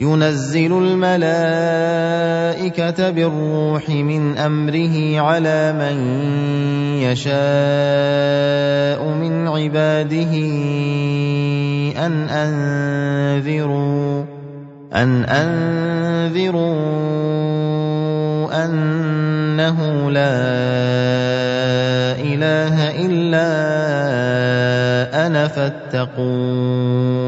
ينزل الملائكة بالروح من أمره على من يشاء من عباده أن أنذروا أن أنذروا أنه لا إله إلا أنا فاتقون.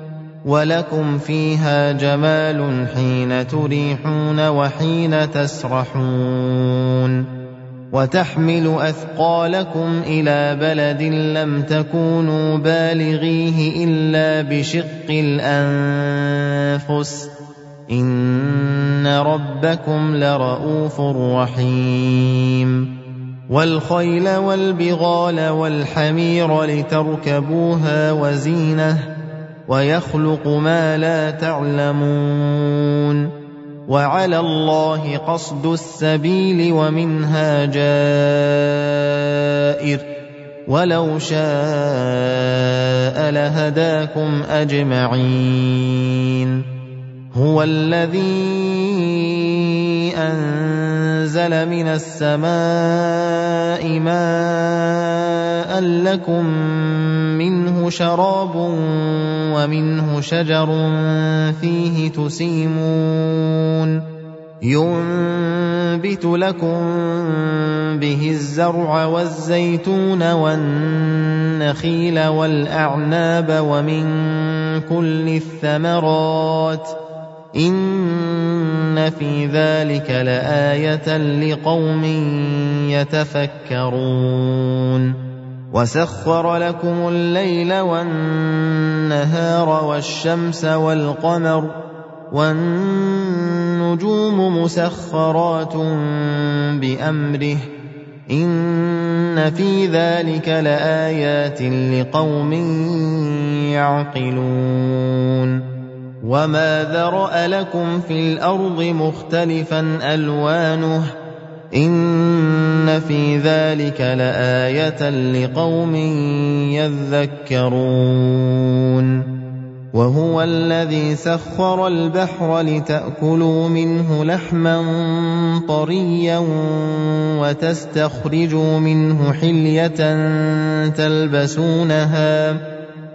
ولكم فيها جمال حين تريحون وحين تسرحون وتحمل اثقالكم إلى بلد لم تكونوا بالغيه الا بشق الانفس ان ربكم لرءوف رحيم والخيل والبغال والحمير لتركبوها وزينه ويخلق ما لا تعلمون وعلى الله قصد السبيل ومنها جائر ولو شاء لهداكم أجمعين هو الذي أنزل من السماء ماء لكم منه شراب ومنه شجر فيه تسيمون ينبت لكم به الزرع والزيتون والنخيل والأعناب ومن كل الثمرات ان في ذلك لايه لقوم يتفكرون وسخر لكم الليل والنهار والشمس والقمر والنجوم مسخرات بامره ان في ذلك لايات لقوم يعقلون وما ذرا لكم في الأرض مختلفا الوانه إن في ذلك لآية لقوم يذكرون وهو الذي سخر البحر لتأكلوا منه لحما طريا وتستخرجوا منه حلية تلبسونها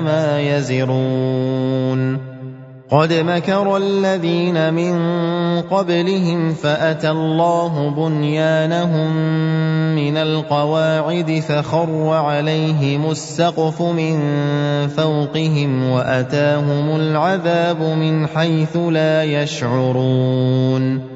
مَا يَزِرُونَ قَدْ مَكَرَ الَّذِينَ مِن قَبْلِهِمْ فَأَتَى اللَّهُ بُنْيَانَهُم مِّنَ الْقَوَاعِدِ فَخَرَّ عَلَيْهِمُ السَّقْفُ مِن فَوْقِهِمْ وَأَتَاهُمُ الْعَذَابُ مِنْ حَيْثُ لَا يَشْعُرُونَ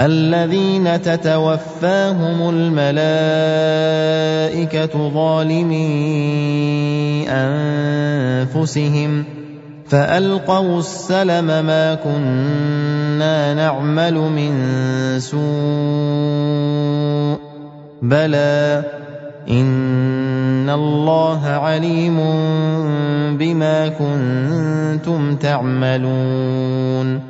الَّذِينَ تَتَوَفَّاهُمُ الْمَلَائِكَةُ ظَالِمِي أَنفُسِهِمْ فَأَلْقَوُا السَّلَمَ مَا كُنَّا نَعْمَلُ مِن سُوءٍ بَلَىٰ إِنَّ اللَّهَ عَلِيمٌ بِمَا كُنتُمْ تَعْمَلُونَ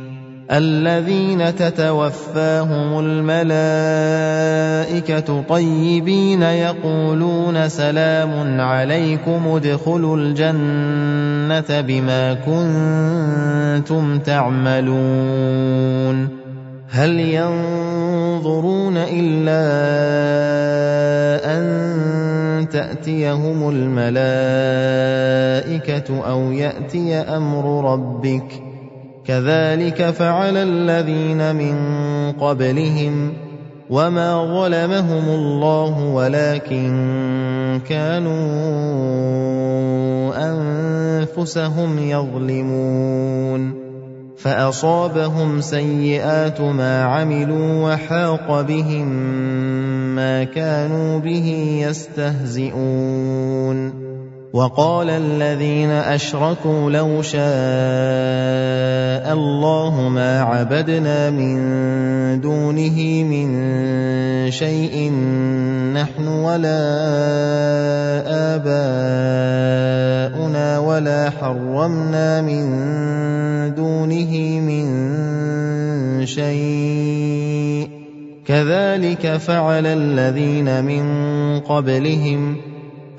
الَّذِينَ تَتَوَفَّاهُمُ الْمَلَائِكَةُ طَيِّبِينَ يَقُولُونَ سَلَامٌ عَلَيْكُمُ ادْخُلُوا الْجَنَّةَ بِمَا كُنتُمْ تَعْمَلُونَ. هَلْ يَنظُرُونَ إِلَّا أَن تَأْتِيَهُمُ الْمَلَائِكَةُ أَوْ يَأْتِيَ أَمْرُ رَبِّكَ ۚ؟ كَذَٰلِكَ فَعَلَ الَّذِينَ مِن قَبْلِهِمْ ۚ وَمَا ظَلَمَهُمُ اللَّهُ وَلَٰكِن كَانُوا أَنفُسَهُمْ يَظْلِمُونَ فَأَصَابَهُمْ سَيِّئَاتُ مَا عَمِلُوا وَحَاقَ بِهِم مَّا كَانُوا بِهِ يَسْتَهْزِئُونَ وَقَالَ الَّذِينَ أَشْرَكُوا لَوْ شَاءَ اللَّهُ مَا عَبَدْنَا مِن دُونِهِ مِن شَيْءٍ نَّحْنُ وَلَا آبَاؤُنَا وَلَا حَرَّمْنَا مِن دُونِهِ مِن شَيْءٍ ۚ. كَذَٰلِكَ فَعَلَ الَّذِينَ مِن قَبْلِهِمْ ۚ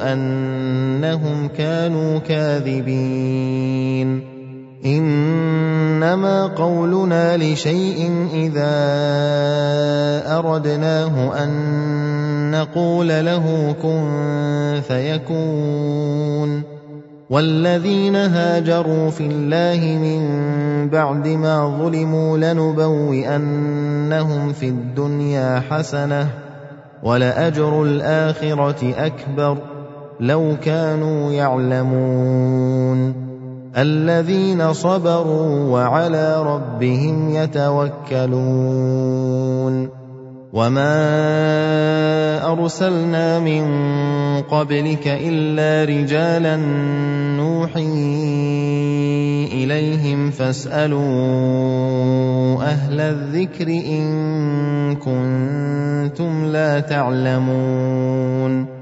أنهم كانوا كاذبين. إنما قولنا لشيء إذا أردناه أن نقول له كن فيكون. والذين هاجروا في الله من بعد ما ظلموا لنبوئنهم في الدنيا حسنة ولأجر الآخرة أكبر. لو كانوا يعلمون. الذين صبروا وعلى ربهم يتوكلون. وما أرسلنا من قبلك إلا رجالا نوحي إليهم فاسألوا أهل الذكر إن كنتم لا تعلمون.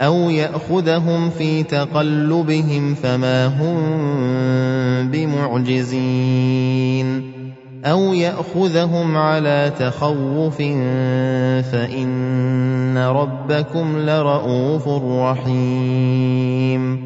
أَوْ يَأْخُذَهُمْ فِي تَقَلُّبِهِمْ فَمَا هُم بِمُعْجِزِينَ أَوْ يَأْخُذَهُمْ عَلَىٰ تَخَوُّفٍ فَإِنَّ رَبَّكُمْ لَرَءُوفٌ رَّحِيمٌ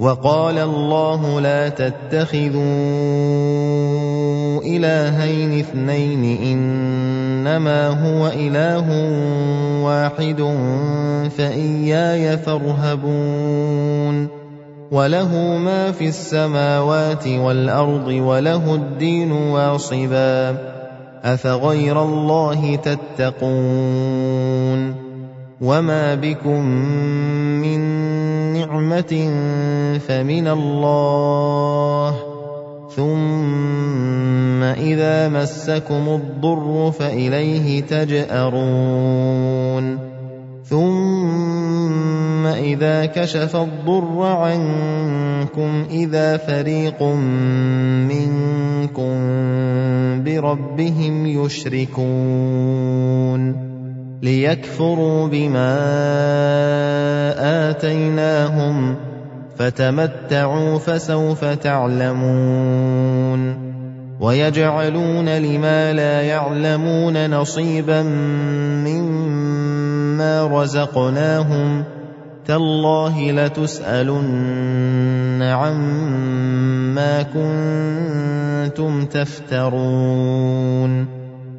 وقال الله لا تتخذوا إلهين اثنين إنما هو إله واحد فإياي فارهبون وله ما في السماوات والأرض وله الدين واصبا أفغير الله تتقون وما بكم من نعمه فمن الله ثم اذا مسكم الضر فاليه تجارون ثم اذا كشف الضر عنكم اذا فريق منكم بربهم يشركون ليكفروا بما آتيناهم فتمتعوا فسوف تعلمون ويجعلون لما لا يعلمون نصيبا مما رزقناهم تالله لتسألن عما كنتم تفترون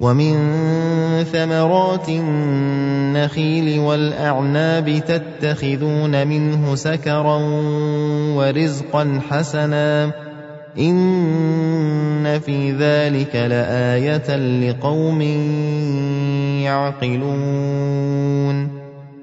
ومن ثمرات النخيل والأعناب تتخذون منه سكرا ورزقا حسنا إن في ذلك لآية لقوم يعقلون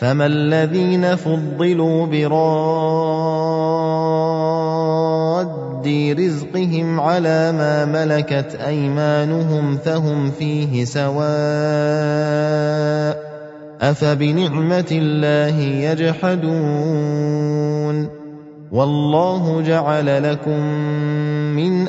فما الذين فضلوا براد رزقهم على ما ملكت ايمانهم فهم فيه سواء افبنعمه الله يجحدون والله جعل لكم من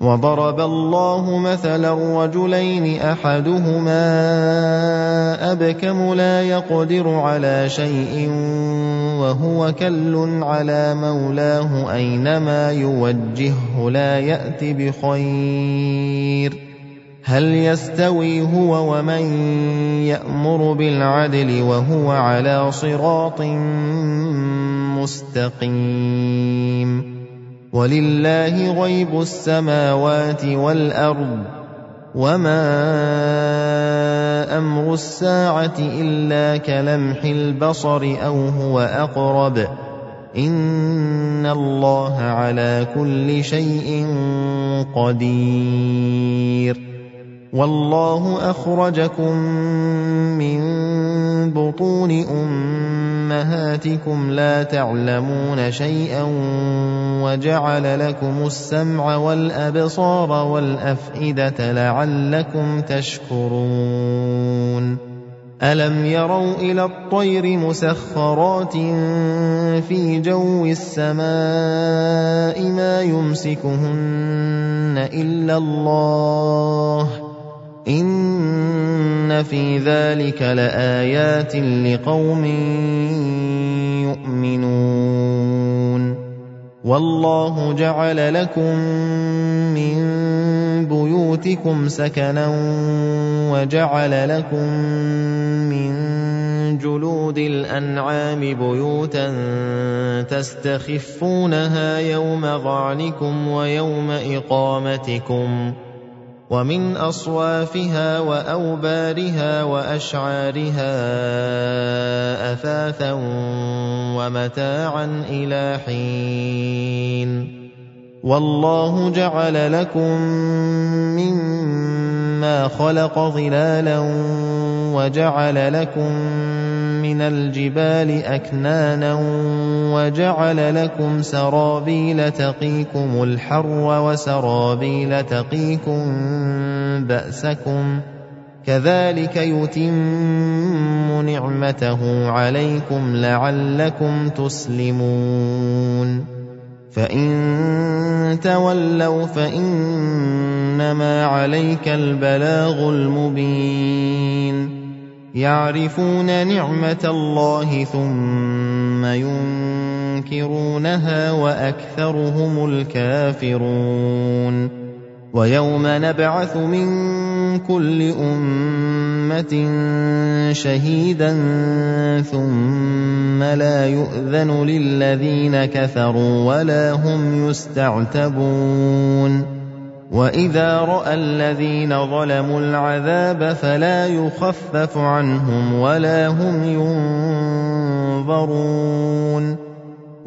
وضرب الله مثلا رجلين أحدهما أبكم لا يقدر على شيء وهو كل على مولاه أينما يوجهه لا يات بخير. هل يستوي هو ومن يأمر بالعدل وهو على صراط مستقيم؟ ولله غيب السماوات والأرض وما أمر الساعة إلا كلمح البصر أو هو أقرب إن الله على كل شيء قدير والله أخرجكم من بطون أمهاتكم لا تعلمون شيئا وجعل لكم السمع والأبصار والأفئدة لعلكم تشكرون. ألم يروا إلى الطير مسخرات في جو السماء ما يمسكهن إلا الله إِنَّ فِي ذَلِكَ لَآيَاتٍ لِقَوْمٍ يُؤْمِنُونَ وَاللَّهُ جَعَلَ لَكُم مِّن بُيُوتِكُمْ سَكَنًا وَجَعَلَ لَكُم مِّن جُلُودِ الْأَنْعَامِ بُيُوتًا تَسْتَخِفُّونَهَا يَوْمَ ظَعْنِكُمْ وَيَوْمَ إِقَامَتِكُمْ ۖ ومن أصوافها وأوبارها وأشعارها أثاثا ومتاعا إلى حين. والله جعل لكم مما خلق ظلالا وجعل لكم من الجبال أكنانا وجعل لكم سرابيل تقيكم الحر وسرابيل تقيكم بأسكم كذلك يتم نعمته عليكم لعلكم تسلمون فان تولوا فانما عليك البلاغ المبين يعرفون نعمه الله ثم ينكرونها واكثرهم الكافرون ويوم نبعث من كل أمة شهيدا ثم لا يؤذن للذين كفروا ولا هم يستعتبون وإذا رأى الذين ظلموا العذاب فلا يخفف عنهم ولا هم ينظرون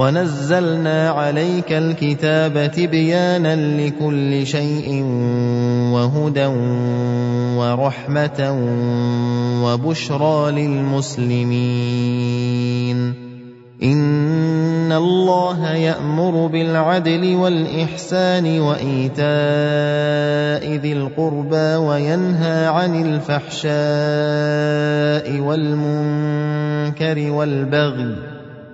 ونزلنا عليك الكتاب تبيانا لكل شيء وهدى ورحمه وبشرى للمسلمين إِنَّ اللَّهَ يَأْمُرُ بِالْعَدْلِ وَالْإِحْسَانِ وَإِيتَاءِ ذِي الْقُرْبَىٰ وَيَنْهَىٰ عَنِ الْفَحْشَاءِ وَالْمُنكَرِ وَالْبَغْيِ ۚ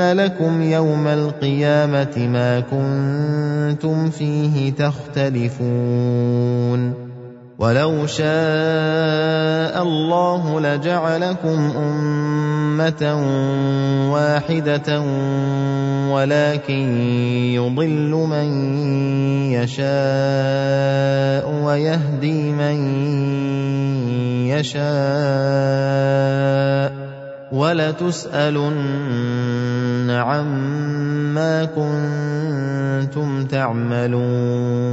لَكُمْ يَوْمَ الْقِيَامَةِ مَا كُنتُمْ فِيهِ تَخْتَلِفُونَ وَلَوْ شَاءَ اللَّهُ لَجَعَلَكُمْ أُمَّةً وَاحِدَةً وَلَٰكِن يُضِلُّ مَن يَشَاءُ وَيَهْدِي مَن يَشَاءُ وَلَتُسْأَلُنَّ عَمَّا كُنتُمْ تَعْمَلُونَ.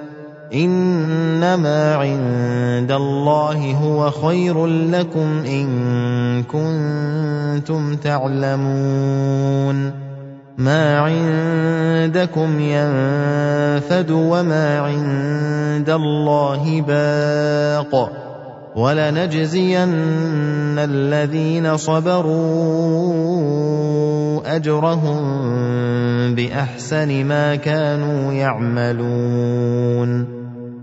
إِنَّمَا عِندَ اللَّهِ هُوَ خَيْرٌ لَّكُمْ إِن كُنتُمْ تَعْلَمُونَ. مَا عِندَكُمْ يَنفَدُ وَمَا عِندَ اللَّهِ بَاقٍ ۗ. وَلَنَجْزِيَنَّ الَّذِينَ صَبَرُوا أَجْرَهُم بِأَحْسَنِ مَا كَانُوا يَعْمَلُونَ.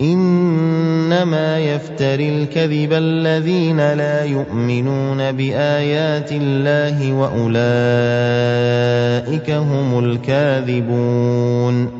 إنما يفتري الكذب الذين لا يؤمنون بآيات الله وأولئك هم الكاذبون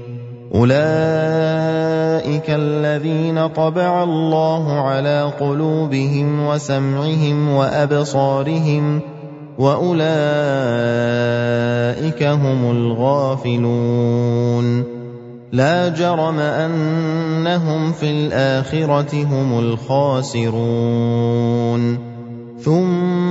اولئك الذين طبع الله على قلوبهم وسمعهم وابصارهم واولئك هم الغافلون لا جرم انهم في الاخره هم الخاسرون ثم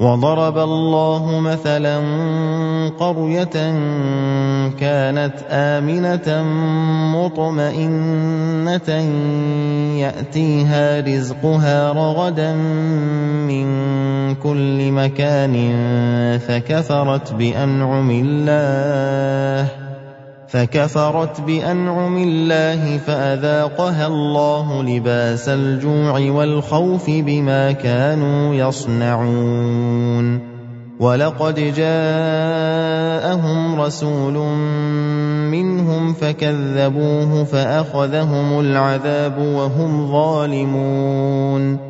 وضرب الله مثلا قرية كانت آمنة مطمئنة يأتيها رزقها رغدا من كل مكان فكفرت بأنعم الله فكفرت بأنعم الله فأذاقها الله لباس الجوع والخوف بما كانوا يصنعون. ولقد جاءهم رسول منهم فكذبوه فأخذهم العذاب وهم ظالمون.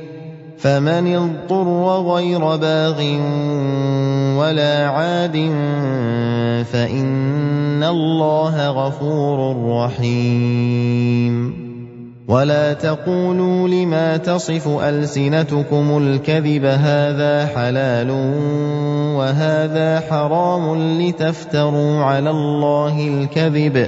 فمن اضطر غير باغ ولا عاد فإن الله غفور رحيم. ولا تقولوا لما تصف ألسنتكم الكذب هذا حلال وهذا حرام لتفتروا على الله الكذب.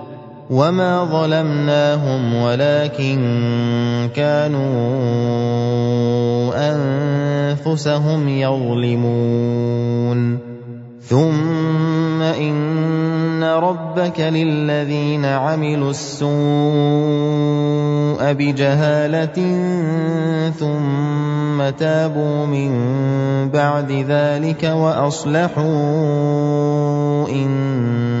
وما ظلمناهم ولكن كانوا انفسهم يظلمون ثم ان ربك للذين عملوا السوء بجهاله ثم تابوا من بعد ذلك واصلحوا إن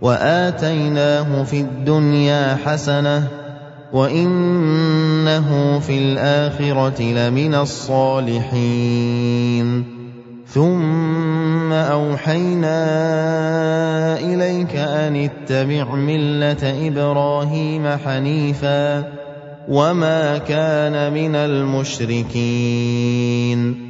وَآتَيْنَاهُ فِي الدُّنْيَا حَسَنَةً وَإِنَّهُ فِي الْآخِرَةِ لَمِنَ الصَّالِحِينَ. ثُمَّ أَوْحَيْنَا إِلَيْكَ أَنِ اتَّبِعْ مِلَّةَ إِبْرَاهِيمَ حَنِيفًا وَمَا كَانَ مِنَ الْمُشْرِكِينَ.